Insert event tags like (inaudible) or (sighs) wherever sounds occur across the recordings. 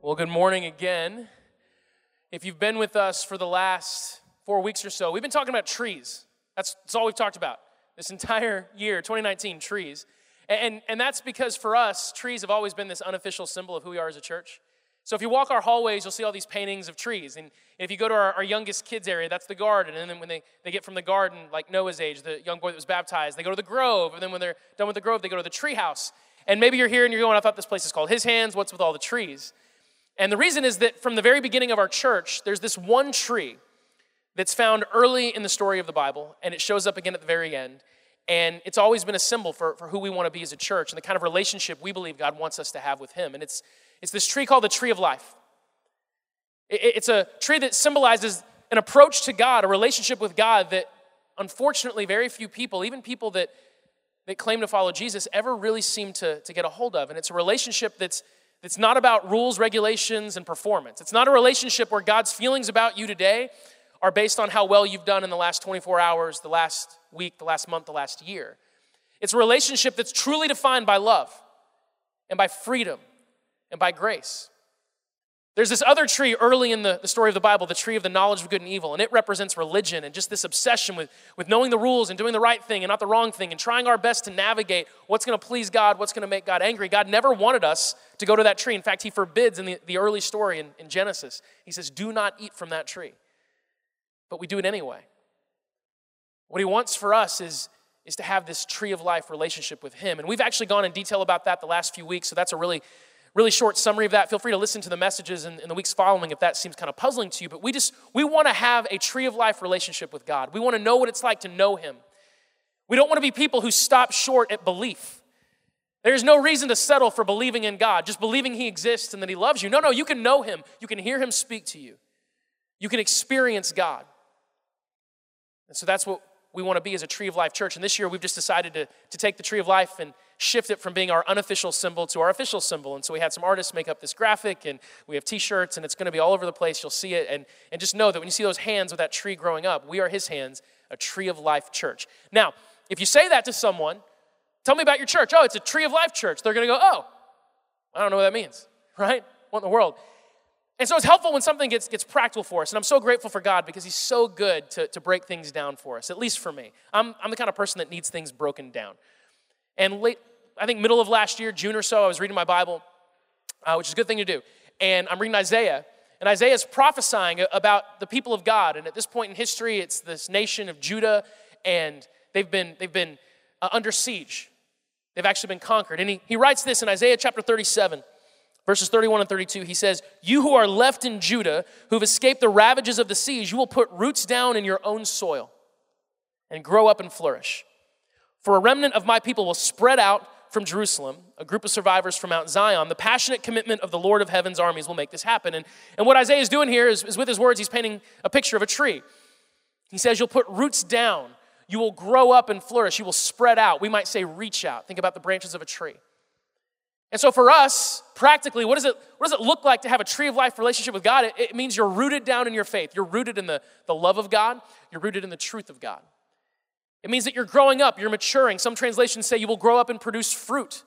Well, good morning again. If you've been with us for the last four weeks or so, we've been talking about trees. That's, that's all we've talked about this entire year, 2019, trees. And, and that's because for us, trees have always been this unofficial symbol of who we are as a church. So if you walk our hallways, you'll see all these paintings of trees. And if you go to our, our, youngest kids area, that's the garden. And then when they, they get from the garden, like Noah's age, the young boy that was baptized, they go to the grove. And then when they're done with the grove, they go to the tree house. And maybe you're here and you're going, I thought this place is called His Hands. What's with all the trees? And the reason is that from the very beginning of our church, there's this one tree that's found early in the story of the Bible, and it shows up again at the very end. And it's always been a symbol for, for who we want to be as a church and the kind of relationship we believe God wants us to have with Him. And it's, it's this tree called the tree of life. It, it's a tree that symbolizes an approach to God, a relationship with God that unfortunately very few people, even people that, that claim to follow Jesus, ever really seem to, to get a hold of. And it's a relationship that's it's not about rules, regulations, and performance. It's not a relationship where God's feelings about you today are based on how well you've done in the last 24 hours, the last week, the last month, the last year. It's a relationship that's truly defined by love and by freedom and by grace. There's this other tree early in the, the story of the Bible, the tree of the knowledge of good and evil, and it represents religion and just this obsession with, with knowing the rules and doing the right thing and not the wrong thing and trying our best to navigate what's going to please God, what's going to make God angry. God never wanted us to go to that tree. In fact, He forbids in the, the early story in, in Genesis, He says, Do not eat from that tree. But we do it anyway. What He wants for us is, is to have this tree of life relationship with Him. And we've actually gone in detail about that the last few weeks, so that's a really really short summary of that. Feel free to listen to the messages in, in the weeks following if that seems kind of puzzling to you. But we just, we want to have a tree of life relationship with God. We want to know what it's like to know Him. We don't want to be people who stop short at belief. There's no reason to settle for believing in God, just believing He exists and that He loves you. No, no, you can know Him. You can hear Him speak to you. You can experience God. And so that's what we want to be as a Tree of Life church. And this year we've just decided to, to take the Tree of Life and shift it from being our unofficial symbol to our official symbol. And so we had some artists make up this graphic, and we have t shirts, and it's going to be all over the place. You'll see it. And, and just know that when you see those hands with that tree growing up, we are his hands, a Tree of Life church. Now, if you say that to someone, tell me about your church. Oh, it's a Tree of Life church. They're going to go, oh, I don't know what that means, (laughs) right? What in the world? And so it's helpful when something gets, gets practical for us. And I'm so grateful for God because He's so good to, to break things down for us, at least for me. I'm, I'm the kind of person that needs things broken down. And late, I think middle of last year, June or so, I was reading my Bible, uh, which is a good thing to do. And I'm reading Isaiah. And Isaiah is prophesying about the people of God. And at this point in history, it's this nation of Judah, and they've been, they've been uh, under siege. They've actually been conquered. And he, he writes this in Isaiah chapter 37. Verses 31 and 32, he says, You who are left in Judah, who've escaped the ravages of the siege, you will put roots down in your own soil and grow up and flourish. For a remnant of my people will spread out from Jerusalem, a group of survivors from Mount Zion. The passionate commitment of the Lord of heaven's armies will make this happen. And, and what Isaiah is doing here is, is with his words, he's painting a picture of a tree. He says, You'll put roots down, you will grow up and flourish, you will spread out. We might say, reach out. Think about the branches of a tree. And so for us, practically, what does it, what does it look like to have a tree of life relationship with God? It, it means you're rooted down in your faith. You're rooted in the, the love of God. You're rooted in the truth of God. It means that you're growing up, you're maturing. Some translations say you will grow up and produce fruit.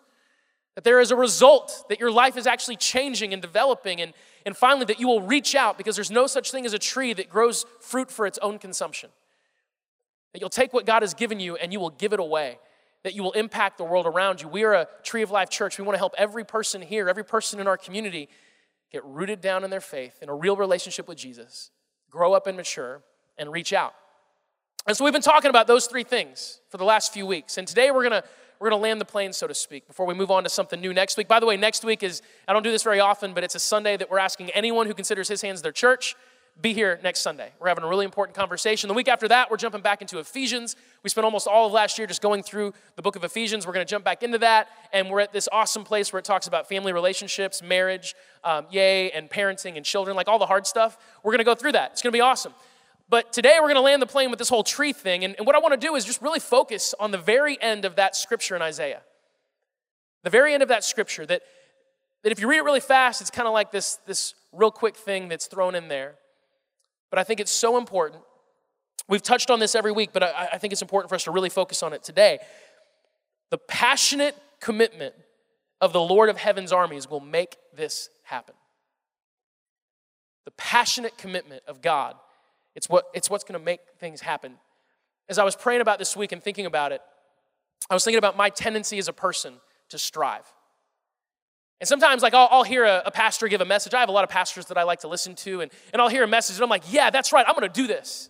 That there is a result, that your life is actually changing and developing. And, and finally, that you will reach out because there's no such thing as a tree that grows fruit for its own consumption. That you'll take what God has given you and you will give it away that you will impact the world around you. We are a Tree of Life church. We want to help every person here, every person in our community get rooted down in their faith, in a real relationship with Jesus, grow up and mature, and reach out. And so we've been talking about those three things for the last few weeks. And today we're going to we're going to land the plane, so to speak, before we move on to something new next week. By the way, next week is, I don't do this very often, but it's a Sunday that we're asking anyone who considers his hands their church be here next Sunday. We're having a really important conversation. The week after that, we're jumping back into Ephesians. We spent almost all of last year just going through the book of Ephesians. We're going to jump back into that, and we're at this awesome place where it talks about family relationships, marriage, um, yay, and parenting and children, like all the hard stuff. We're going to go through that. It's going to be awesome. But today we're going to land the plane with this whole tree thing, and, and what I want to do is just really focus on the very end of that scripture in Isaiah. The very end of that scripture that, that if you read it really fast, it's kind of like this, this real quick thing that's thrown in there but I think it's so important. We've touched on this every week, but I, I think it's important for us to really focus on it today. The passionate commitment of the Lord of heaven's armies will make this happen. the passionate commitment of God, it's, what, it's what's going to make things happen. As I was praying about this week and thinking about it, I was thinking about my tendency as a person to strive. And sometimes, like, I'll, I'll hear a, a, pastor give a message. I have a lot of pastors that I like to listen to, and, and I'll hear a message, and I'm like, yeah, that's right, I'm gonna do this.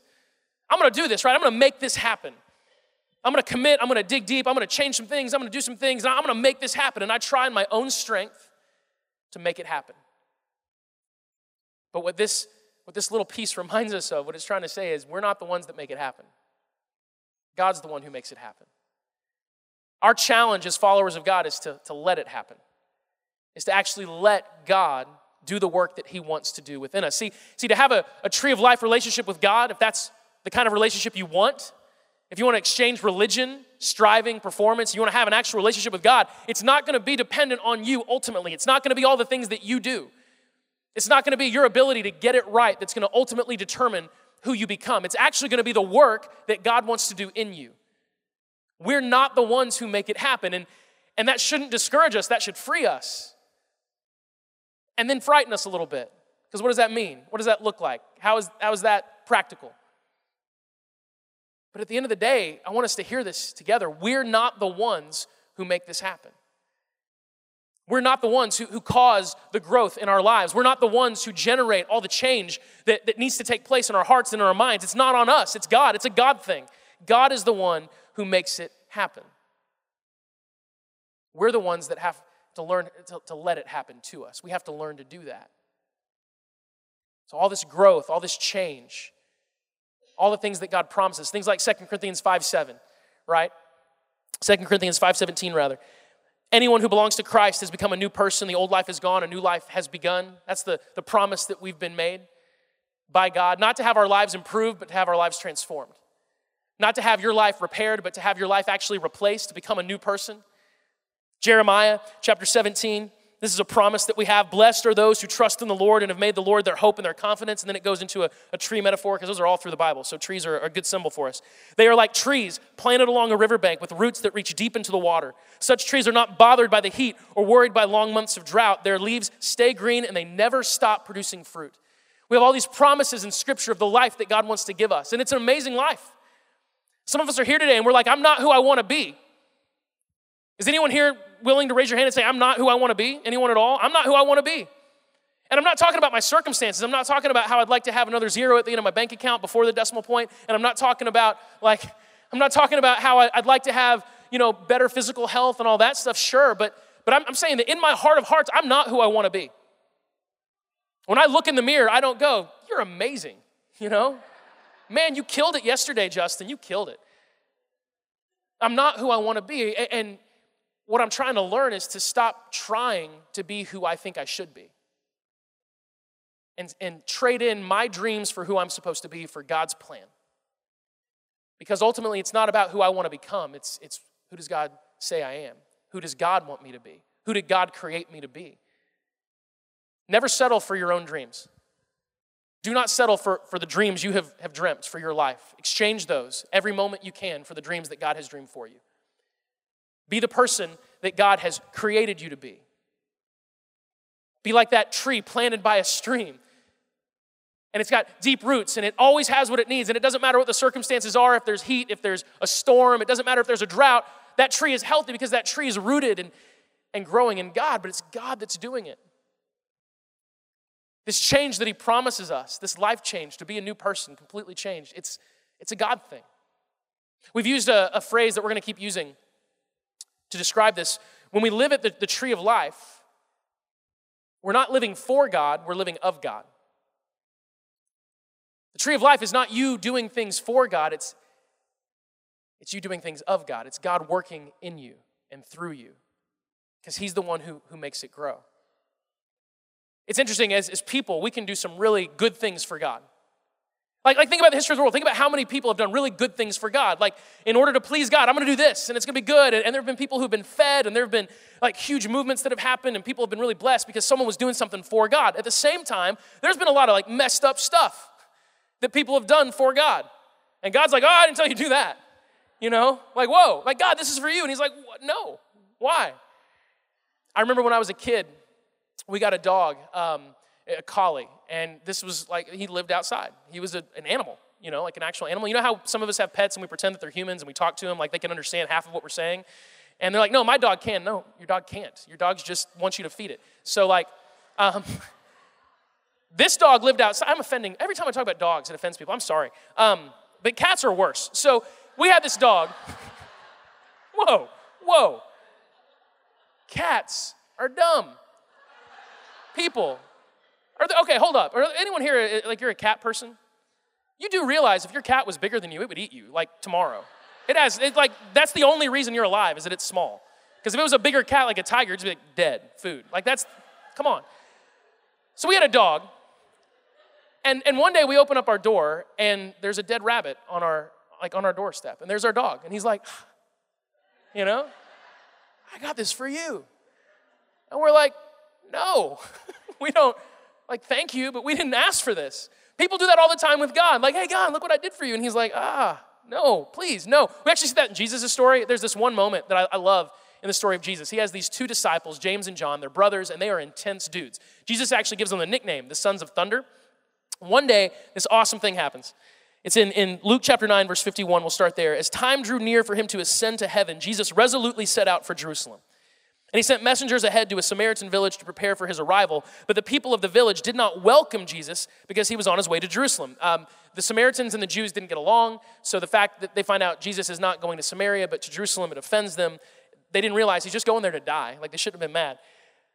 I'm gonna do this, right? I'm gonna make this happen. I'm gonna commit, I'm gonna dig deep, I'm gonna change some things, I'm gonna do some things, I'm gonna make this happen. And I try in my own strength to make it happen. But what this, what this little piece (laughs) reminds us of, what it's trying to say is, we're not the ones that make it happen. God's the one who makes it happen. Our challenge as followers of God is to, to let it happen, is to actually let God do the work that He wants to do within us. See, see to have a, a tree of life relationship with God, if that's the kind of relationship you want, if you want to exchange religion, striving, performance, you want to have an actual relationship with God, it's not going to be dependent on you ultimately. It's not going to be all the things that you do. It's not going to be your ability to get it right that's going to ultimately determine who you become. It's actually going to be the work that God wants to do in you. We're not the ones who make it happen. And, and that shouldn't discourage us, that should free us. And then frighten us a little bit. Because what does that mean? What does that look like? How is, how is that practical? But at the end of the day, I want us to hear this together. We're not the ones who make this happen. We're not the ones who, who cause the growth in our lives. We're not the ones who generate all the change that, that needs to take place in our hearts and in our minds. It's not on us, it's God. It's a God thing. God is the one who makes it happen. We're the ones that have to learn to, to let it happen to us. We have to learn to do that. So, all this growth, all this change, all the things that God promises, things like 2 Corinthians 5 7, right? 2 Corinthians 5 17, rather. Anyone who belongs to Christ has become a new person. The old life is gone, a new life has begun. That's the, the promise that we've been made by God. Not to have our lives improved, but to have our lives transformed. Not to have your life repaired, but to have your life actually replaced, to become a new person. Jeremiah chapter 17, this is a promise that we have. Blessed are those who trust in the Lord and have made the Lord their hope and their confidence. And then it goes into a, a tree metaphor because those are all through the Bible. So trees are, are a good symbol for us. They are like trees planted along a riverbank with roots that reach deep into the water. Such trees are not bothered by the heat or worried by long months of drought. Their leaves stay green and they never stop producing fruit. We have all these promises in Scripture of the life that God wants to give us. And it's an amazing life. Some of us are here today and we're like, I'm not who I want to be. Is anyone here willing to raise your hand and say, I'm not who I want to be? Anyone at all? I'm not who I want to be. And I'm not talking about my circumstances. I'm not talking about how I'd like to have another zero at the end of my bank account before the decimal point. And I'm not talking about like, I'm not talking about how I'd like to have, you know, better physical health and all that stuff. Sure. But, but I'm, I'm saying that in my heart of hearts, I'm not who I want to be. When I look in the mirror, I don't go, You're amazing, you know? Man, you killed it yesterday, Justin. You killed it. I'm not who I want to be. And what I'm trying to learn is to stop trying to be who I think I should be. And, and trade in my dreams for who I'm supposed to be for God's plan. Because ultimately, it's not about who I want to become, it's, it's who does God say I am? Who does God want me to be? Who did God create me to be? Never settle for your own dreams. Do not settle for, for the dreams you have, have dreamt for your life. Exchange those every moment you can for the dreams that God has dreamed for you. Be the person that God has created you to be. Be like that tree planted by a stream. And it's got deep roots and it always has what it needs. And it doesn't matter what the circumstances are, if there's heat, if there's a storm, it doesn't matter if there's a drought. That tree is healthy because that tree is rooted and, and growing in God, but it's God that's doing it. This change that he promises us, this life change, to be a new person, completely changed, it's, it's a God thing. We've used a, a phrase that we're going to keep using to describe this. When we live at the, the tree of life, we're not living for God, we're living of God. The tree of life is not you doing things for God, it's, it's you doing things of God. It's God working in you and through you because He's the one who, who makes it grow. It's interesting, as, as people, we can do some really good things for God. Like, like, think about the history of the world. Think about how many people have done really good things for God. Like, in order to please God, I'm going to do this, and it's going to be good. And, and, there have been people who've been fed, and there have been like huge movements that have happened, and people have been really blessed because someone was doing something for God. At the same time, there's been a lot of like messed up stuff that people have done for God. And God's like, oh, I didn't tell you to do that. You know, like, whoa, like, God, this is for you. And He's like, no, why? I remember when I was a kid, we got a dog. Um, a collie, and this was like he lived outside. He was a, an animal, you know, like an actual animal. You know how some of us have pets and we pretend that they're humans and we talk to them like they can understand half of what we're saying? And they're like, no, my dog can. No, your dog can't. Your dog just wants you to feed it. So, like, um, (laughs) this dog lived outside. I'm offending, every time I talk about dogs, it offends people. I'm sorry. Um, but cats are worse. So, we had this dog. (laughs) whoa, whoa. Cats are dumb. People okay, hold up. Are anyone here uh, like you're a cat person? You do realize if your cat was bigger than you, it would eat you like tomorrow. It has, it, like, that's the only reason you're alive is that it's small. Because if it was a bigger cat like a tiger, it'd be like dead, food. Like, that's, come on. So we had a dog, and, and one day we open up our door, and there's a dead rabbit on our, like, on our doorstep, and there's our dog. And he's like, (sighs) you know, I got this for you. And we're like, no, (laughs) we don't, like, thank you, but we didn't ask for this. People do that all the time with God. Like, hey, God, look what I did for you. And he's like, ah, no, please, no. We actually see that in Jesus' story. There's this one moment that I, I love in the story of Jesus. He has these two disciples, James and John. They're brothers, and they are intense dudes. Jesus actually gives them the nickname, the sons of thunder. One day, this awesome thing happens. It's in, in Luke chapter 9, verse 51. We'll start there. As time drew near for him to ascend to heaven, Jesus resolutely set out for Jerusalem. And he sent messengers ahead to a Samaritan village to prepare for his arrival. But the people of the village did not welcome Jesus because he was on his way to Jerusalem. Um, the Samaritans and the Jews didn't get along, so the fact that they find out Jesus is not going to Samaria but to Jerusalem, it offends them. They didn't realize he's just going there to die. Like they shouldn't have been mad.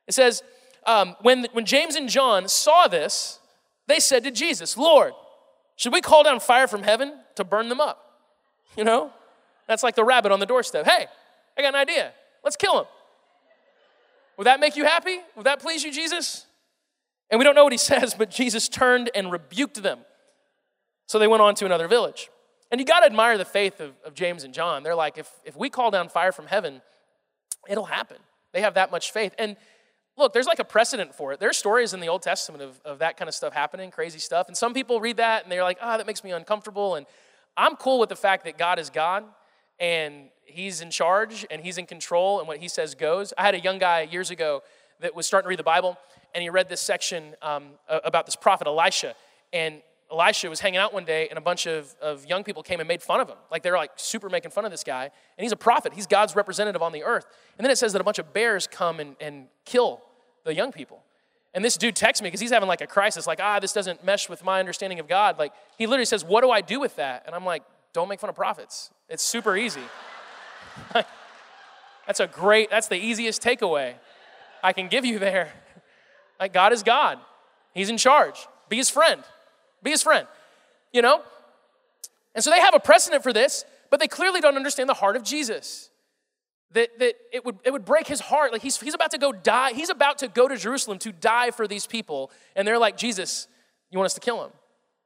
It says, um, when, when James and John saw this, they said to Jesus, Lord, should we call down fire from heaven to burn them up? You know? That's like the rabbit on the doorstep. Hey, I got an idea. Let's kill him. Would that make you happy? Would that please you, Jesus? And we don't know what he (laughs) says, but Jesus turned and rebuked them. So they went on to another village. And you got to admire the faith of, of James and John. They're like, if, if we call down fire from heaven, it'll happen. They have that much faith. And look, there's like a precedent for it. There's stories in the Old Testament of, of that kind of stuff happening, crazy stuff. And some people read that and they're like, ah, oh, that makes me uncomfortable. And I'm cool with the fact that God is God and he's in charge and he's in control and what he says goes. I had a young guy years ago that was starting to read the Bible and he read this section um, about this prophet Elisha. And Elisha was hanging out one day and a bunch of, of young people came and made fun of him. Like they were like super making fun of this guy. And he's a prophet, he's God's representative on the earth. And then it says that a bunch of bears come and, and kill the young people. And this dude texts me because he's having like a crisis, like, ah, this doesn't mesh with my understanding of God. Like, he literally says, What do I do with that? And I'm like, Don't make fun of prophets. It's super easy. (laughs) that's a great, that's the easiest takeaway I can give you there. (laughs) Like, God is God, He's in charge. Be His friend. Be his friend, you know? And so they have a precedent for this, but they clearly don't understand the heart of Jesus. That, that it, would, it would break his heart. Like he's, he's about to go die. He's about to go to Jerusalem to die for these people. And they're like, Jesus, you want us to kill him?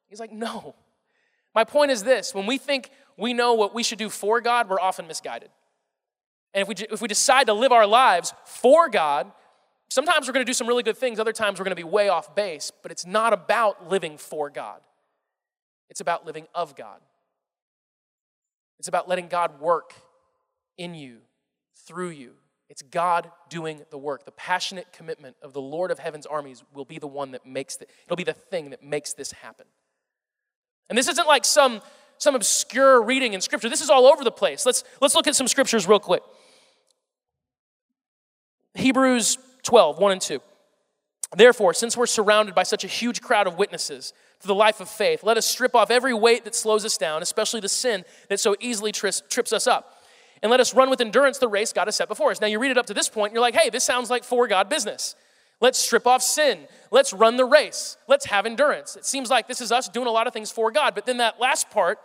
He's like, no. My point is this when we think we know what we should do for God, we're often misguided. And if we, if we decide to live our lives for God, Sometimes we're going to do some really good things, other times we're going to be way off base, but it's not about living for God. It's about living of God. It's about letting God work in you, through you. It's God doing the work. The passionate commitment of the Lord of heaven's armies will be the one that makes it, it'll be the thing that makes this happen. And this isn't like some, some obscure reading in scripture. This is all over the place. Let's, let's look at some scriptures real quick. Hebrews 12, 1 and 2. Therefore, since we're surrounded by such a huge crowd of witnesses to the life of faith, let us strip off every weight that slows us down, especially the sin that so easily trips, trips us up. And let us run with endurance the race God has set before us. Now, you read it up to this point, and you're like, hey, this sounds like for God business. Let's strip off sin. Let's run the race. Let's have endurance. It seems like this is us doing a lot of things for God. But then that last part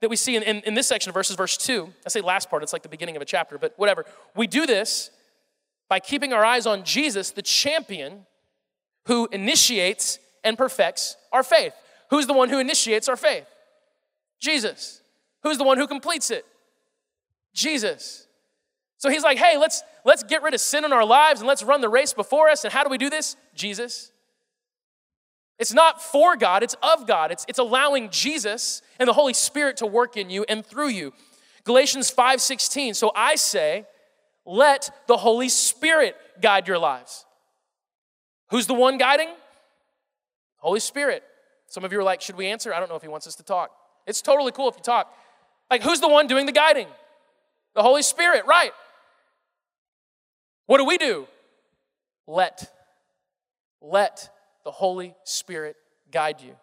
that we see in, in, in this section of verses, verse 2, I say last part, it's like the beginning of a chapter, but whatever. We do this by keeping our eyes on Jesus, the champion who initiates and perfects our faith. Who's the one who initiates our faith? Jesus. Who's the one who completes it? Jesus. So he's like, hey, let's let's get rid of sin in our lives and let's run the race before us. And how do we do this? Jesus. It's not for God, it's of God. It's, it's allowing Jesus and the Holy Spirit to work in you and through you. Galatians 5:16. So I say, let the Holy Spirit guide your lives. Who's the one guiding? Holy Spirit. Some of you are like, should we answer? I don't know if he wants us to talk. It's totally cool if you talk. Like, who's the one doing the guiding? The Holy Spirit, right. What do we do? Let. Let the Holy Spirit guide you.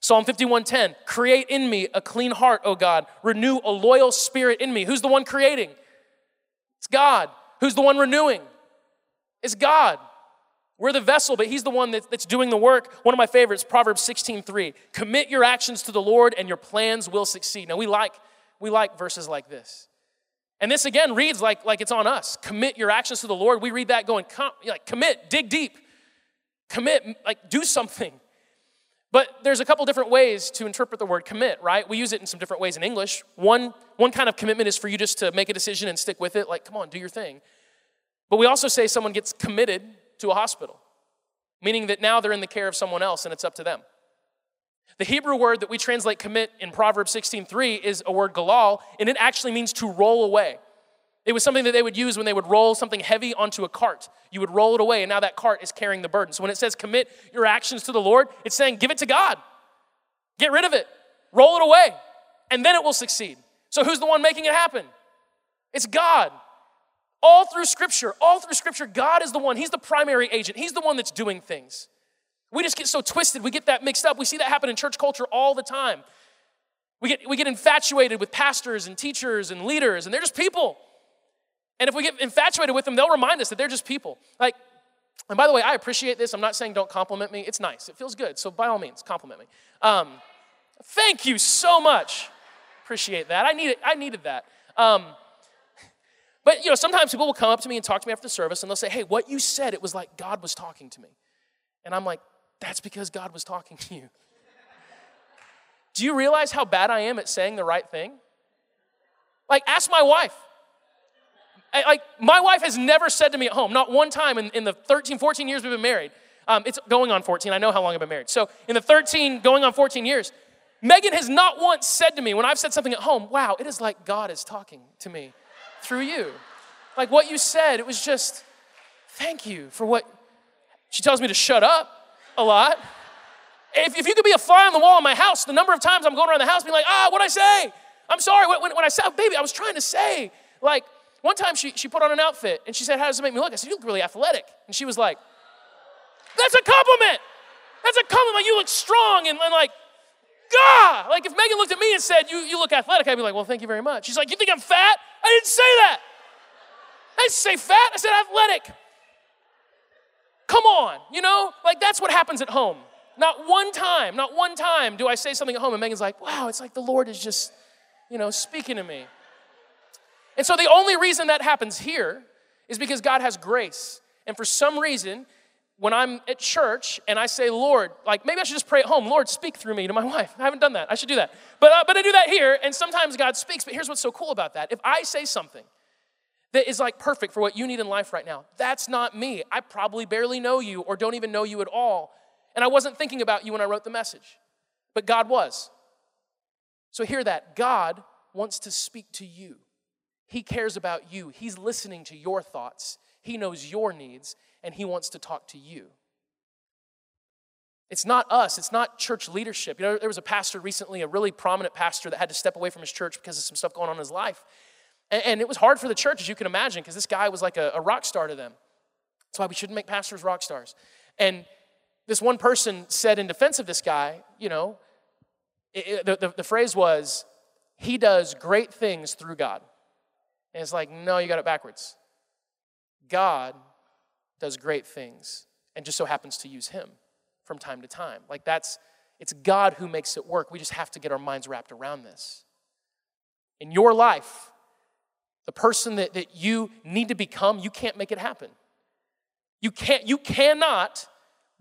Psalm 51:10, create in me a clean heart, O God. Renew a loyal spirit in me. Who's the one creating? It's God. Who's the one renewing? It's God. We're the vessel, but He's the one that's doing the work. One of my favorites, Proverbs 16:3. Commit your actions to the Lord, and your plans will succeed. Now we like we like verses like this. And this again reads like, like it's on us. Commit your actions to the Lord. We read that going, like, commit, dig deep, commit, like, do something. But there's a couple different ways to interpret the word commit, right? We use it in some different ways in English. One, one kind of commitment is for you just to make a decision and stick with it, like, come on, do your thing. But we also say someone gets committed to a hospital, meaning that now they're in the care of someone else and it's up to them. The Hebrew word that we translate commit in Proverbs 16:3 is a word galal, and it actually means to roll away. It was something that they would use when they would roll something heavy onto a cart. You would roll it away, and now that cart is carrying the burden. So when it says commit your actions to the Lord, it's saying give it to God. Get rid of it. Roll it away, and then it will succeed. So who's the one making it happen? It's God. All through Scripture, all through Scripture, God is the one. He's the primary agent. He's the one that's doing things. We just get so twisted. We get that mixed up. We see that happen in church culture all the time. We get, we get infatuated with pastors and teachers and leaders, and they're just people. And if we get infatuated with them, they'll remind us that they're just people. Like, and by the way, I appreciate this. I'm not saying don't compliment me. It's nice. It feels good. So by all means, compliment me. Um, thank you so much. Appreciate that. I needed, I needed that. Um, but you know, sometimes people will come up to me and talk to me after the service, and they'll say, "Hey, what you said, it was like God was talking to me," and I'm like, that's because God was talking to you. Do you realize how bad I am at saying the right thing? Like, ask my wife. Like, my wife has never said to me at home, not one time in, in the 13, 14 years we've been married. Um, it's going on 14. I know how long I've been married. So, in the 13, going on 14 years, Megan has not once said to me when I've said something at home, wow, it is like God is talking to me through you. Like what you said, it was just, thank you for what. She tells me to shut up a lot. If, if you could be a fly on the wall in my house, the number of times I'm going around the house being like, ah, what'd I say? I'm sorry. When, when I said, baby, I was trying to say. Like, one time she, she put on an outfit and she said, how does it make me look? I said, you look really athletic. And she was like, that's a compliment. That's a compliment. You look strong and, and like, God. Like, if Megan looked at me and said, you, you look athletic, I'd be like, well, thank you very much. She's like, you think I'm fat? I didn't say that. I didn't say fat. I said athletic. Come on, you know? Like that's what happens at home. Not one time, not one time do I say something at home and Megan's like, wow, it's like the Lord is just, you know, speaking to me. And so the only reason that happens here is because God has grace. And for some reason, when I'm at church and I say, Lord, like maybe I should just pray at home, Lord, speak through me to my (laughs) wife. I haven't done that. I should do that. But, uh, but I do that here, and sometimes God speaks. But here's what's so cool about that. If I say something that is like perfect for what you need in life right now. That's not me. I probably barely know you or don't even know you at all. And I wasn't thinking about you when I wrote the message, but God was. So hear that. God wants to speak to you. He cares about you. He's listening to your thoughts. He knows your needs, and He wants to talk to you. It's not us, it's not church leadership. You know, there was a pastor recently, a really prominent pastor that had to step away from his church because of some stuff going on in his life. And, and it was hard for the church, as you can imagine, because this guy was like a, a rock star to them. That's why we shouldn't make pastors rock stars. And this one person said in defense of this guy, you know, it, it, the, the, the phrase was, he does great things through God. And it's like, no, you got it backwards. God does great things and just so happens to use him from time to time. Like that's, it's God who makes it work. We just have to get our minds wrapped around this. In your life, the person that, that you need to become, you can't make it happen. You can't, you cannot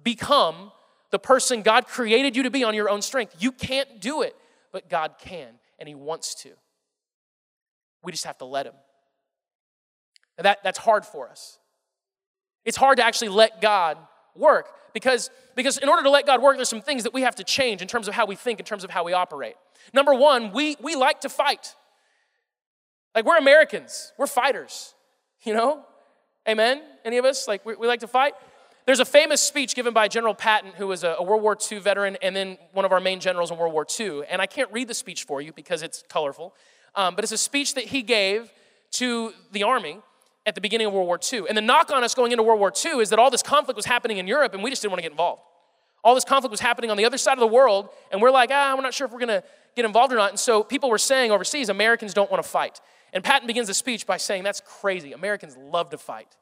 become the person God created you to be on your own strength. You can't do it, but God can, and He wants to. We just have to let Him. That, that's hard for us. It's hard to actually let God work because, because in order to let God work, there's some things that we have to change in terms of how we think, in terms of how we operate. Number one, we, we like to fight. Like, we're Americans, we're fighters, you know? Amen? Any of us? Like, we, we like to fight? There's a famous speech given by General Patton, who was a, World War II veteran and then one of our main generals in World War II. And I can't read the speech for you because it's colorful, um, but it's a speech that he gave to the army at the beginning of World War II. And the knock on us going into World War II is that all this conflict was happening in Europe and we just didn't want to get involved. All this conflict was happening on the other side of the world, and we're like, ah, we're not sure if we're going to get involved or not. And so people were saying overseas, Americans don't want to fight. And Patton begins the speech by saying, that's crazy. Americans love to fight.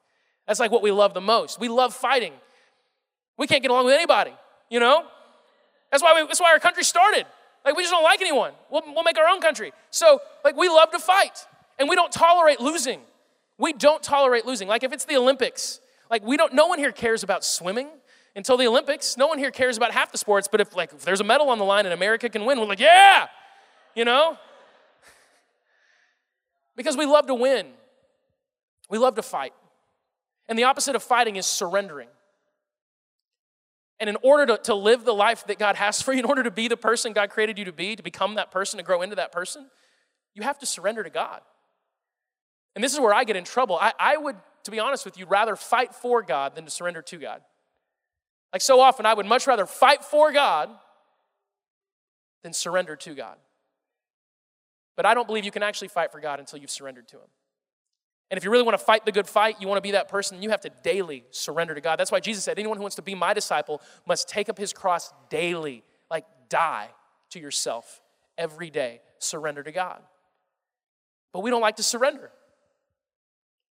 That's like what we love the most. We love fighting. We can't get along with anybody, you know? That's why, we, that's why our country started. Like, we just don't like anyone. We'll, we'll make our own country. So, like, we love to fight, and we don't tolerate losing. We don't tolerate losing. Like, if it's the Olympics, like, we don't, no one here cares about swimming until the Olympics. No one here cares about half the sports, but if, like, if there's a medal on the line and America can win, we're like, yeah, you know? (laughs) Because we love to win, we love to fight. And the opposite of fighting is surrendering. And in order to, to live the life that God has for you, (laughs) in order to be the person God created you to be, to become that person, to grow into that person, you have to surrender to God. And this is where I get in trouble. I, I would, to be honest with you, rather fight for God than to surrender to God. Like so often, I would much rather fight for God than surrender to God. But I don't believe you can actually fight for God until you've surrendered to Him. And if you really want to fight the good fight, you want to be that person, you have to daily surrender to God. That's why Jesus said, anyone who wants to be my disciple must take up his cross daily, like die to yourself every day, surrender to God. But we don't like to surrender.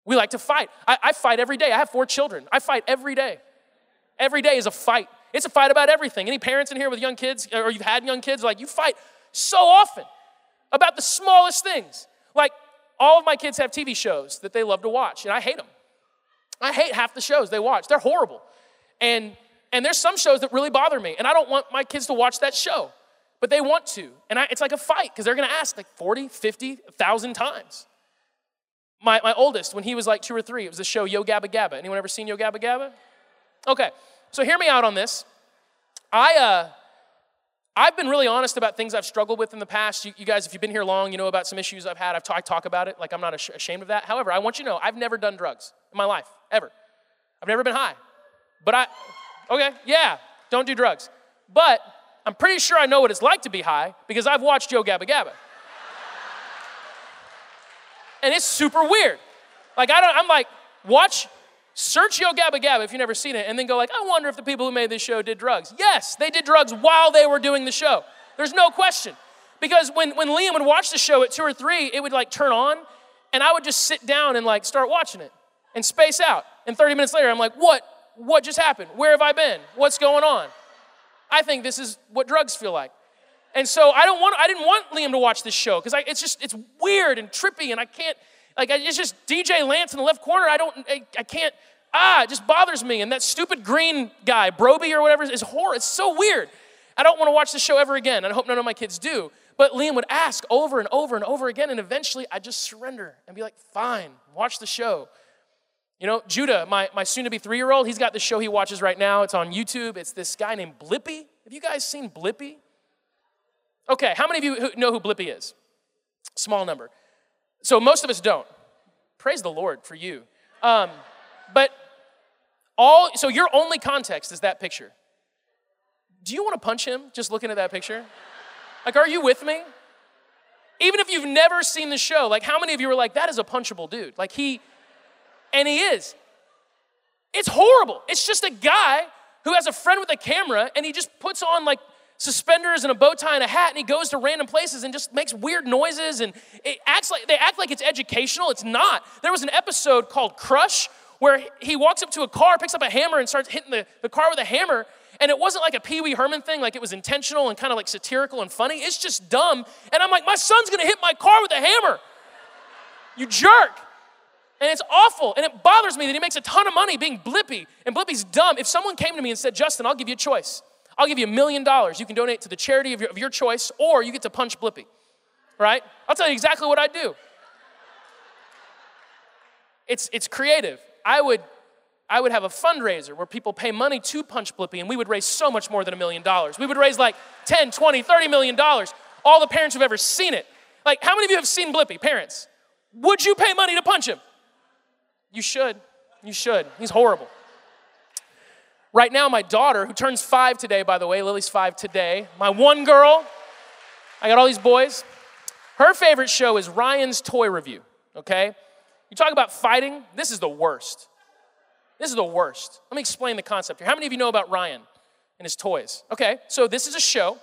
We like to fight. I, I fight every day. I have four children. I fight every day. Every day is a fight. It's a fight about everything. Any parents in here with young kids, or you've had young kids, like you fight so often about the smallest things. Like all of my kids have TV shows that they love to watch, and I hate them. I hate half the shows they watch. They're horrible. And and there's some shows that really bother me, and I don't want my kids to watch that show, but they want to. And I, it's like a fight because they're gonna ask like 40, 50, 1,000 times. My, my oldest, when he was like two or three, it was the show Yo Gabba Gabba. Anyone ever seen Yo Gabba Gabba? Okay, so hear me out on this. I, uh, I've been really honest about things I've struggled with in the past. You, you, guys, if you've been here long, you know about some issues I've had. I've talk, talk about it. Like, I'm not ashamed of that. However, I want you to know I've never done drugs in my life, ever. I've never been high. But I, okay, yeah, don't do drugs. But I'm pretty sure I know what it's like to be high because I've watched Yo Gabba Gabba. and it's super weird. Like, I don't, I'm like, watch Search Yo Gabba Gabba if you've never seen it, and then go like, I wonder if the people who made this show did drugs. Yes, they did drugs while they were doing the show. There's no question. Because when, when Liam would watch the show at two or three, it would like turn on, and I would just sit down and like start watching it and space out. And 30 minutes later, I'm like, what? What just happened? Where have I been? What's going on? I think this is what drugs feel like. And so I don't want I didn't want Liam to watch this show because it's just it's weird and trippy and I can't like it's just DJ Lance in the left corner. I don't I, I can't ah, it just bothers me. And that stupid green guy, Brobee or whatever, is horror. It's so weird. I don't want to watch the show ever again. I hope none of my kids do. But Liam would ask over and over and over again. And eventually I just surrender and be like, fine, watch the show. You know, Judah, my, my soon to be three year old, he's got the show he watches right now. It's on YouTube. It's this guy named Blippi. Have you guys seen Blippi? Okay, how many of you know who Blippi is? Small number. So most of us don't. Praise the Lord for you. Um, but all, so your only context is that picture. Do you want to punch him just looking at that picture? Like, are you with me? Even if you've never seen the show, like, how many of you are like, that is a punchable dude? Like, he, and he is. It's horrible. It's just a guy who has a friend with a camera and he just puts on like suspenders and a bow tie and a hat and he goes to random places and just makes weird noises and it acts like they act like it's educational. It's not. There was an episode called Crush where he walks up to a car, picks up a hammer, and starts hitting the, the car with a hammer. And it wasn't like a Pee Wee Herman thing, like it was intentional and kind of like satirical and funny. It's just dumb. And I'm like, my son's gonna hit my car with a hammer. You jerk. And it's awful. And it bothers me that he makes a ton of money being Blippi. And Blippi's dumb. If someone came to me and said, Justin, I'll give you a choice. I'll give you a million dollars. You can donate to the charity of your, of your choice, or you get to punch Blippi. Right? I'll tell you exactly what I'd do. It's, it's creative. I would I would have a fundraiser where people pay money to Punch Blippi and we would raise so much more than a million dollars. We would raise like 10, 20, 30 million dollars. All the parents who've ever seen it. Like, how many of you have seen Blippi? Parents. Would you pay money to punch him? You should. You should. He's horrible. Right now, my daughter, who turns five today, by the way, Lily's five today, my one girl, I got all these boys. Her favorite show is Ryan's Toy Review, okay? You talk about fighting, this is the worst. This is the worst. Let me explain the concept here. How many of you know about Ryan and his toys? Okay, so this is a show.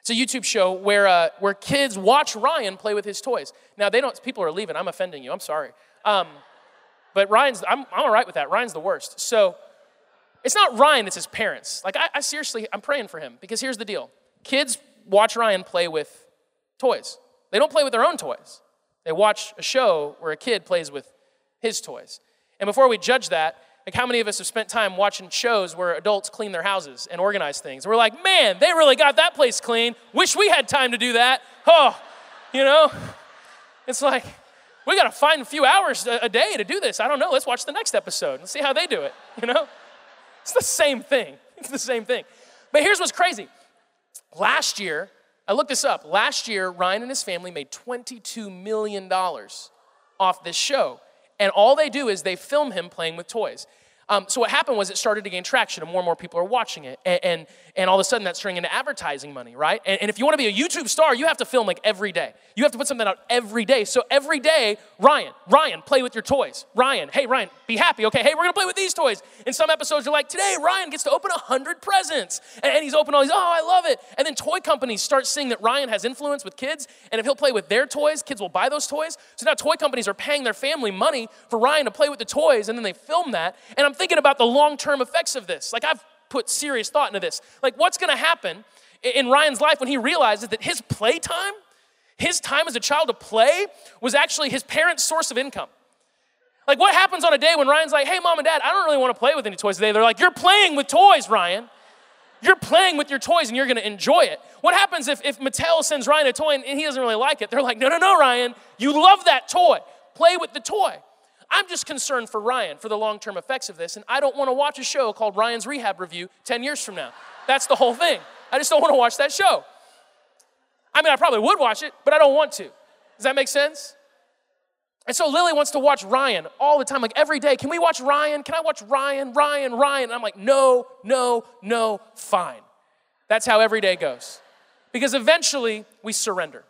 It's a YouTube show where, uh, where kids watch Ryan play with his toys. Now, they don't, people are leaving. I'm offending you. I'm sorry. Um, but Ryan's, I'm, I'm all right with that. Ryan's the worst. So it's not Ryan, it's his parents. Like, I, I seriously, I'm praying for him because here's the deal kids watch Ryan play with toys, they don't play with their own toys. They watch a show where a kid plays with his toys. And before we judge that, like how many of us have spent time watching shows where adults clean their houses and organize things? We're like, man, they really got that place clean. Wish we had time to do that. Oh, you know? It's like, we got to find a few hours a, day to do this. I don't know. Let's watch the next episode and see how they do it, you know? It's the same thing. It's the same thing. But here's what's crazy. Last year, I looked this up. Last year, Ryan and his family made $22 million off this show. And all they do is they film him playing with toys. Um, so what happened was it started to gain traction and more and more people are watching it. And, and, and all of a sudden that's turning into advertising money, right? And, and if you want to be a YouTube star, you have to film like every day. You have to put something out every day. So every day, Ryan, Ryan, play with your toys. Ryan, hey, Ryan, be happy. Okay, hey, we're to play with these toys. In some episodes, you're like, today, Ryan gets to open 100 presents. And, and he's opened all these, oh, I love it. And then toy companies start seeing that Ryan has influence with kids. And if he'll play with their toys, kids will buy those toys. So now toy companies are paying their family money for Ryan to play with the toys. And then they film that. And I'm thinking about the long term effects of this. Like, I've put serious thought into this. Like, what's gonna happen in Ryan's life when he realizes that his playtime, his time as a child to play, was actually his parents' source of income? Like, what happens on a day when Ryan's like, hey, mom and dad, I don't really wanna play with any toys today? They're like, you're playing with toys, Ryan. You're playing with your toys and you're gonna enjoy it. What happens if, if Mattel sends Ryan a toy and he doesn't really like it? They're like, no, no, no, Ryan, you love that toy. Play with the toy. I'm just concerned for Ryan for the long term effects of this, and I don't want to watch a show called Ryan's Rehab Review 10 years from now. That's the whole thing. I just don't want to watch that show. I mean, I probably would watch it, but I don't want to. Does that make sense? And so Lily wants to watch Ryan all the time, like every day. Can we watch Ryan? Can I watch Ryan, Ryan, Ryan? And I'm like, no, no, no, fine. That's how every day goes. Because eventually we surrender.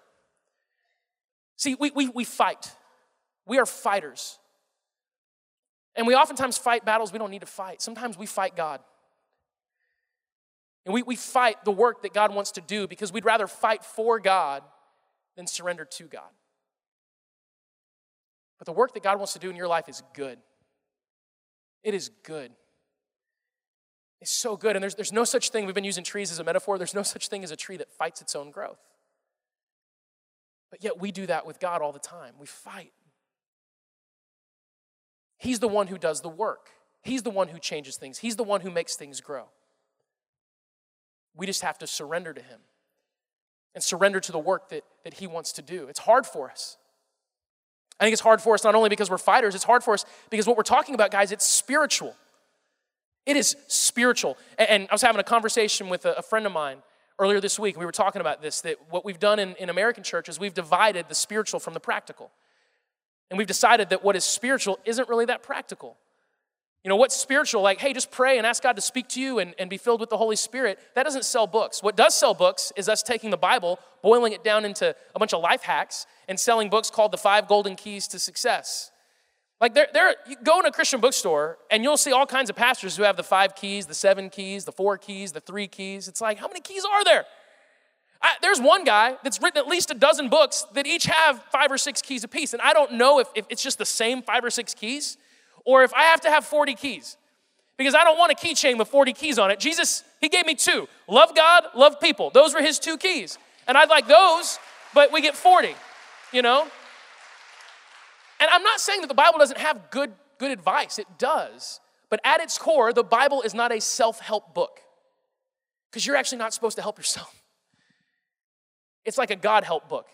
See, we, we, we fight. We are fighters. And we oftentimes fight battles we don't need to fight. Sometimes we fight God. And we, we fight the work that God wants to do because we'd rather fight for God than surrender to God. But the work that God wants to do in your life is good. It is good. It's so good. And there's, there's no such thing, we've been using trees as a metaphor, there's no such thing as a tree that fights its own growth. But yet we do that with God all the time. We fight. He's the one who does the work. He's the one who changes things. He's the one who makes things grow. We just have to surrender to Him and surrender to the work that, that He wants to do. It's hard for us. I think it's hard for us not only because we're fighters, it's hard for us because what we're talking about, guys, it's spiritual. It is spiritual. And I was having a conversation with a friend of mine earlier this week. We were talking about this that what we've done in, in American churches, we've divided the spiritual from the practical. And we've decided that what is spiritual isn't really that practical. You know, what's spiritual, like, hey, just pray and ask God to speak to you and, and be filled with the Holy Spirit, that doesn't sell books. What does sell books is us taking the Bible, boiling it down into a bunch of life hacks, and selling books called The Five Golden Keys to Success. Like, there, there, you go in a Christian bookstore and you'll see all kinds of pastors who have the five keys, the seven keys, the four keys, the three keys. It's like, how many keys are there? I, there's one guy that's written at least a dozen books that each have five or six keys apiece. And I don't know if, if it's just the same five or six keys or if I have to have 40 keys because I don't want a keychain with 40 keys on it. Jesus, He gave me two love God, love people. Those were His two keys. And I'd like those, but we get 40, you know? And I'm not saying that the Bible doesn't have good, good advice, it does. But at its core, the Bible is not a self help book because you're actually not supposed to help yourself. It's like a God help book.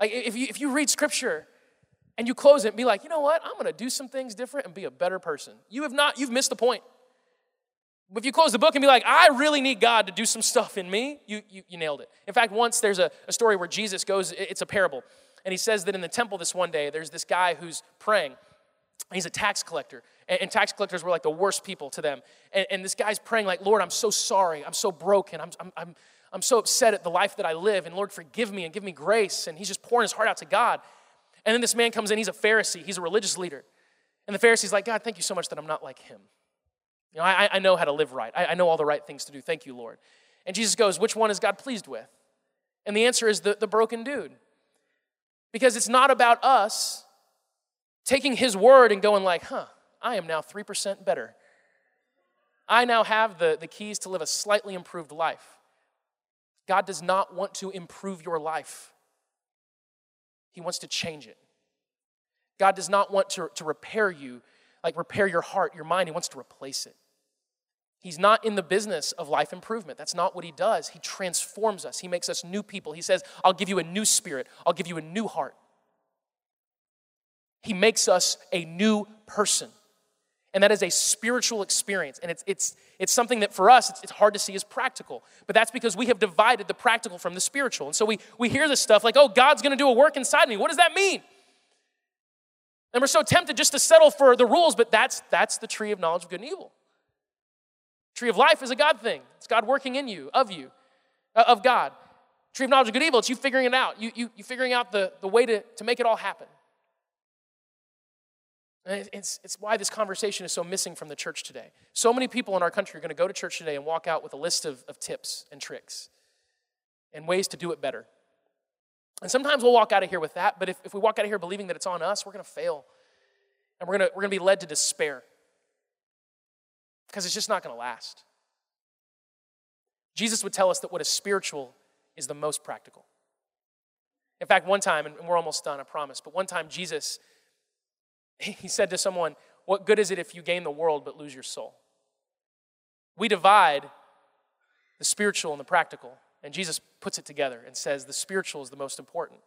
Like if you, if you read scripture and you close it and be like, you know what? I'm to do some things different and be a better person. You have not, you've missed the point. If you close the book and be like, I really need God to do some stuff in me, you, you, you nailed it. In fact, once there's a, a story where Jesus goes, it's a parable. And he says that in the temple this one day, there's this guy who's praying. He's a tax collector. And, and tax collectors were like the worst people to them. And, and, this guy's praying, like, Lord, I'm so sorry. I'm so broken. I'm, I'm, I'm, I'm so upset at the life that I live. And Lord, forgive me and give me grace. And he's just pouring his heart out to God. And then this man comes in, he's a Pharisee, he's a religious leader. And the Pharisee's like, God, thank you so much that I'm not like him. You know, I, I know how to live right. I, I know all the right things to do. Thank you, Lord. And Jesus goes, Which one is God pleased with? And the answer is the, the broken dude. Because it's not about us taking his word and going like, huh, I am now 3% better. I now have the, the keys to live a slightly improved life. God does not want to improve your life. He wants to change it. God does not want to, to repair you, like repair your heart, your mind. He wants to replace it. He's not in the business of life improvement. That's not what he does. He transforms us, he makes us new people. He says, I'll give you a new spirit, I'll give you a new heart. He makes us a new person. And that is a spiritual experience. And it's, it's, it's something that for us, it's, it's hard to see as practical. But that's because we have divided the practical from the spiritual. And so we, we hear this stuff like, oh, God's gonna do a work inside me. What does that mean? And we're so tempted just to settle for the rules, but that's, that's the tree of knowledge of good and evil. Tree of life is a God thing. It's God working in you, of you, uh, of God. Tree of knowledge of good and evil, it's you figuring it out. You, you, you figuring out the, the way to, to make it all happen. And it's, it's why this conversation is so missing from the church today. So many people in our country are going to go to church today and walk out with a list of, of tips and tricks and ways to do it better. And sometimes we'll walk out of here with that, but if, if we walk out of here believing that it's on us, we're going to fail. And we're going we're to be led to despair because it's just not going to last. Jesus would tell us that what is spiritual is the most practical. In fact, one time, and we're almost done, I promise, but one time Jesus he said to someone, What good is it if you gain the world but lose your soul? We divide the spiritual and the practical, and Jesus puts it together and says the spiritual is the most important.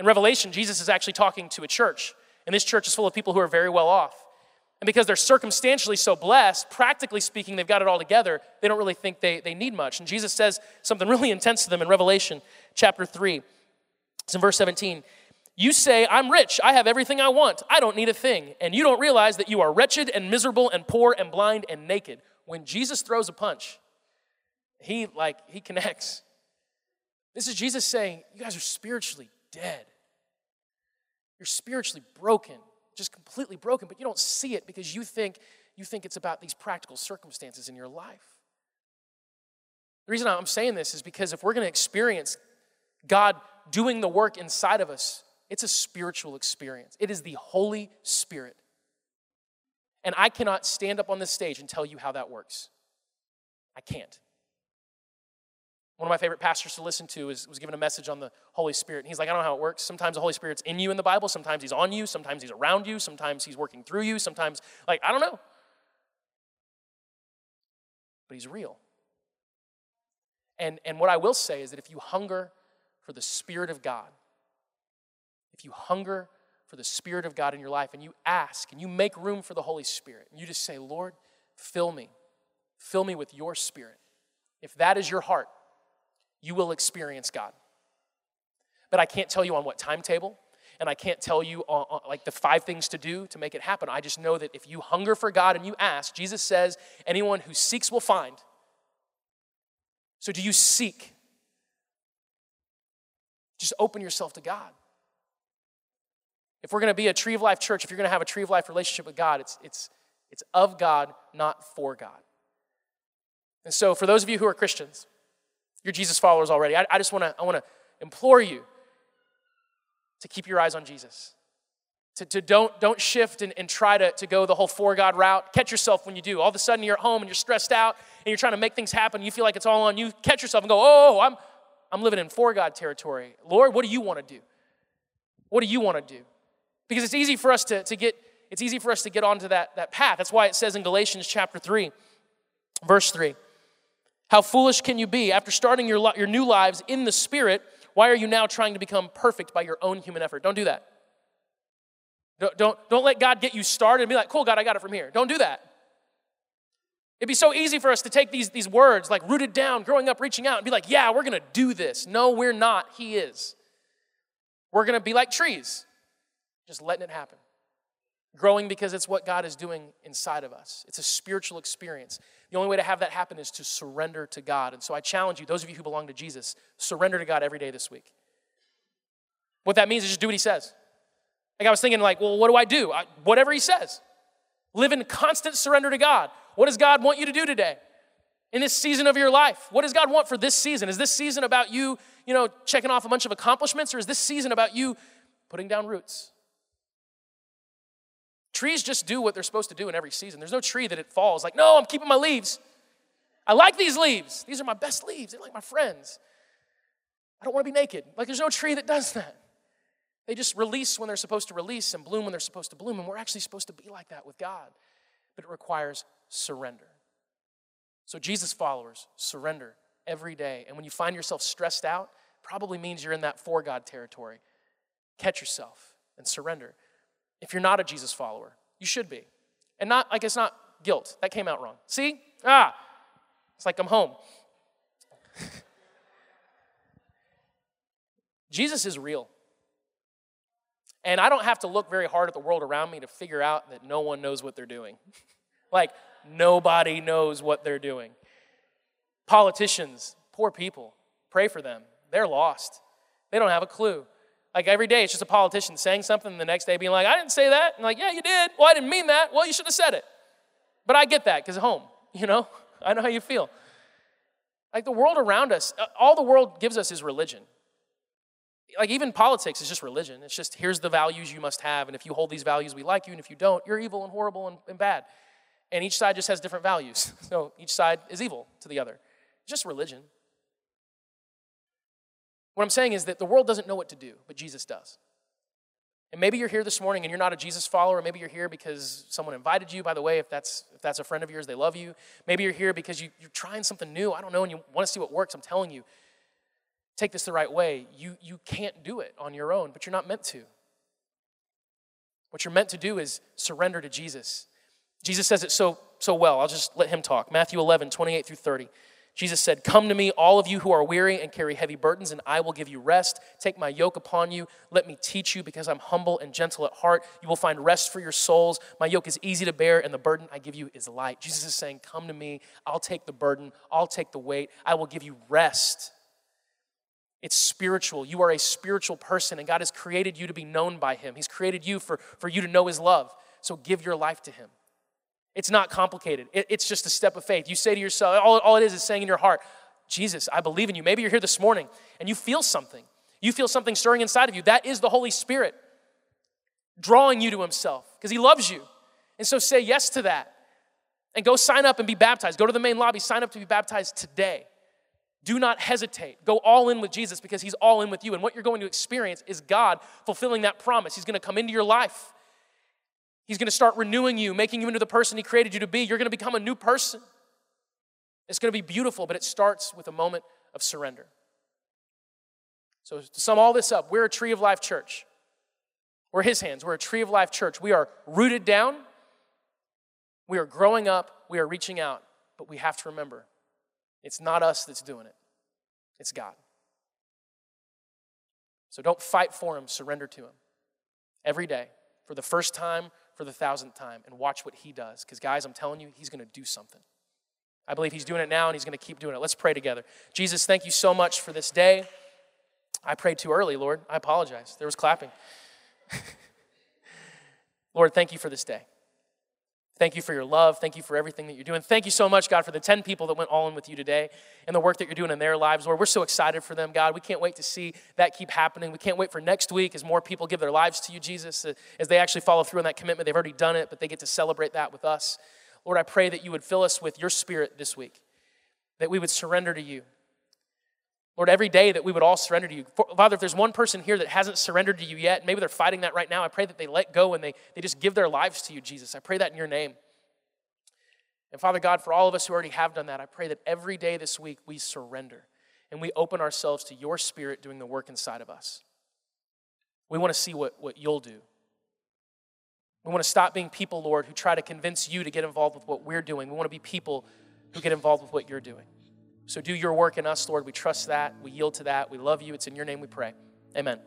In Revelation, Jesus is actually talking to a church, and this church is full of people who are very well off. And because they're circumstantially so blessed, practically speaking, they've got it all together, they don't really think they, they need much. And Jesus says something (laughs) really intense to them in Revelation chapter 3. It's in verse 17. You say, I'm rich, I have everything I want, I don't need a thing. And you don't realize that you are wretched and miserable and poor and blind and naked. When Jesus throws a punch, he like he connects. This is Jesus saying, You guys are spiritually dead. You're spiritually broken, just completely broken, but you don't see it because you think you think it's about these practical circumstances in your life. The reason I'm saying this is because if we're going to experience God doing the work inside of us, it's a spiritual experience, it is the Holy Spirit. And I cannot stand up on this stage and tell you how that works. I can't. One of my favorite pastors to listen to is, was given a message on the Holy Spirit. And he's like, I don't know how it works. Sometimes the Holy Spirit's in you in the Bible. Sometimes he's on you. Sometimes he's around you. Sometimes he's working through you. Sometimes, like, I don't know. But he's real. And, and what I will say is that if you hunger for the Spirit of God, you hunger for the Spirit of God in your life and you ask and you make room for the Holy Spirit and you just say, Lord, fill me, fill me with your Spirit. If that is your heart, you will experience God. But I can't tell you on what timetable, and I can't tell you on, on, like the five things to do to make it happen. I just know that if you hunger for God and you ask, Jesus says, anyone who seeks will find. So do you seek? Just open yourself to God. If we're going to be a tree of life church, if you're going to have a tree of life relationship with God, it's, it's, it's of God, not for God. And so, for those of you who are Christians, you're Jesus followers already, I, I just want to I want to implore you to keep your eyes on Jesus. To, to don't, don't shift and, and try to, to go the whole for God route. Catch yourself when you do. All of a sudden, you're at home and you're stressed out and you're trying to make things happen. You feel like it's all on you. Catch yourself and go, oh, I'm, I'm living in for God territory. Lord, what do you want to do? What do you want to do? Because it's easy for us to, to get it's easy for us to get onto that, that path. That's why it says in Galatians chapter 3, verse 3. How foolish can you be? After starting your, your new lives in the Spirit, why are you now trying to become perfect by your own human effort? Don't do that. Don't, don't, don't let God get you started and be like, cool, God, I got it from here. Don't do that. It'd be so easy for us to take these, these words, like rooted down, growing up, reaching out, and be like, yeah, we're going to do this. No, we're not. He is. We're going to be like trees just letting it happen. growing because it's what God is doing inside of us. It's a spiritual experience. The only way to have that happen is to surrender to God. And so I challenge you, those of you who belong to Jesus, surrender to God every day this week. What that means is just do what He says. Like I was thinking, like, well, what do I do? I, whatever He says. Live in constant surrender to God. What does God want you to do today? In this season of your life, what does God want for this season? Is this season about you, you know, checking off a bunch of accomplishments, or is this season about you putting down roots? Trees just do what they're supposed to do in every season. There's no tree that it falls like, no, I'm keeping my leaves. I like these leaves. These are my best leaves. They're like my friends. I don't want to be naked. Like, there's no tree that does that. They just release when they're supposed to release and bloom when they're supposed to bloom. And we're actually supposed to be like that with God. But it requires surrender. So, Jesus followers, surrender every day. And when you find yourself stressed out, probably means you're in that for God territory. Catch yourself and surrender. If you're not a Jesus follower, you should be. And not like it's not guilt. That came out wrong. See? Ah, it's like I'm home. (laughs) Jesus is real. And I don't have to look very hard at the world around me to figure out that no one knows what they're doing. (laughs) like, nobody knows what they're doing. Politicians, poor people, pray for them. They're lost, they don't have a clue. Like every day, it's just a politician saying something, and the next day being like, I didn't say that. And like, yeah, you did. Well, I didn't mean that. Well, you should have said it. But I get that because at home, (laughs) you know, I know how you feel. Like the world around us, uh, all the world gives us is religion. Like even politics is just religion. It's just here's the values you must have, and if you hold these values, we like you, and if you don't, you're evil and horrible and, and bad. And each side just has different values. (laughs) So each side is evil to the other. It's just religion. What I'm saying is that the world doesn't know what to do, but Jesus does. And maybe you're here this morning and you're not a Jesus follower. Maybe you're here because someone invited you. By the way, if that's if that's a friend of yours, they love you. Maybe you're here because you, you're trying something new. I don't know, and you want to see what works. I'm telling you, take this the right way. You you can't do it on your own, but you're not meant to. What you're meant to do is surrender to Jesus. Jesus says it so so well. I'll just let him talk. Matthew 11, 28 through 30. Jesus said, Come to me, all of you who are weary and carry heavy burdens, and I will give you rest. Take my yoke upon you. Let me teach you, because I'm humble and gentle at heart. You will find rest for your souls. My yoke is easy to bear, and the burden I give you is light. Jesus is saying, Come to me. I'll take the burden. I'll take the weight. I will give you rest. It's spiritual. You are a spiritual person, and God has created you to be known by Him. He's created you for, for you to know His love. So give your life to Him. It's not complicated. It, it's just a step of faith. You say to yourself, all, all it is is saying in your heart, Jesus, I believe in you. Maybe you're here this morning and you feel something. You feel something stirring inside of you. That is the Holy Spirit drawing you to Himself because He loves you. And so say yes to that and go sign up and be baptized. Go to the main lobby, sign up to be baptized today. Do not hesitate. Go all in with Jesus because He's all in with you. And what you're going to experience is God fulfilling that promise. He's going to come into your life He's going to start renewing you, making you into the person He created you to be. You're going to become a new person. It's going to be beautiful, but it starts with a moment of surrender. So, to sum all this up, we're a tree of life church. We're His hands. We're a tree of life church. We are rooted down, we are growing up, we are reaching out, but we have to remember it's not us that's doing it, it's God. So, don't fight for Him, surrender to Him every day for the first time for the thousandth time and watch what he does. Because, guys, I'm telling you, he's going to do something. I believe he's doing it now and he's going to keep doing it. Let's pray together. Jesus, thank you so much for this day. I prayed too early, Lord. I apologize. There was clapping. (laughs) Lord, thank you for this day. Thank you for your love. Thank you for everything that you're doing. Thank you so much, God, for the 10 people that went all in with you today and the work that you're doing in their lives. Lord, we're so excited for them, God. We can't wait to see that keep happening. We can't wait for next week as more people give their lives to you, Jesus, uh, as they actually follow through on that commitment. They've already done it, but they get to celebrate that with us. Lord, I pray that you would fill us with your spirit this week, that we would surrender to you. Lord, every day that we would all surrender to you. Father, if there's one person here that hasn't surrendered to you yet, maybe they're fighting that right now, I pray that they let go and they, they just give their lives to you, Jesus. I pray that in your name. And Father God, for all of us who already have done that, I pray that every day this week we surrender and we open ourselves to your spirit doing the work inside of us. We want to see what, what you'll do. We want to stop being people, Lord, who try to convince you to get involved with what we're doing. We want to be people who get involved with what you're doing. So do your work in us, Lord. We trust that. We yield to that. We love you. It's in your name we pray. Amen.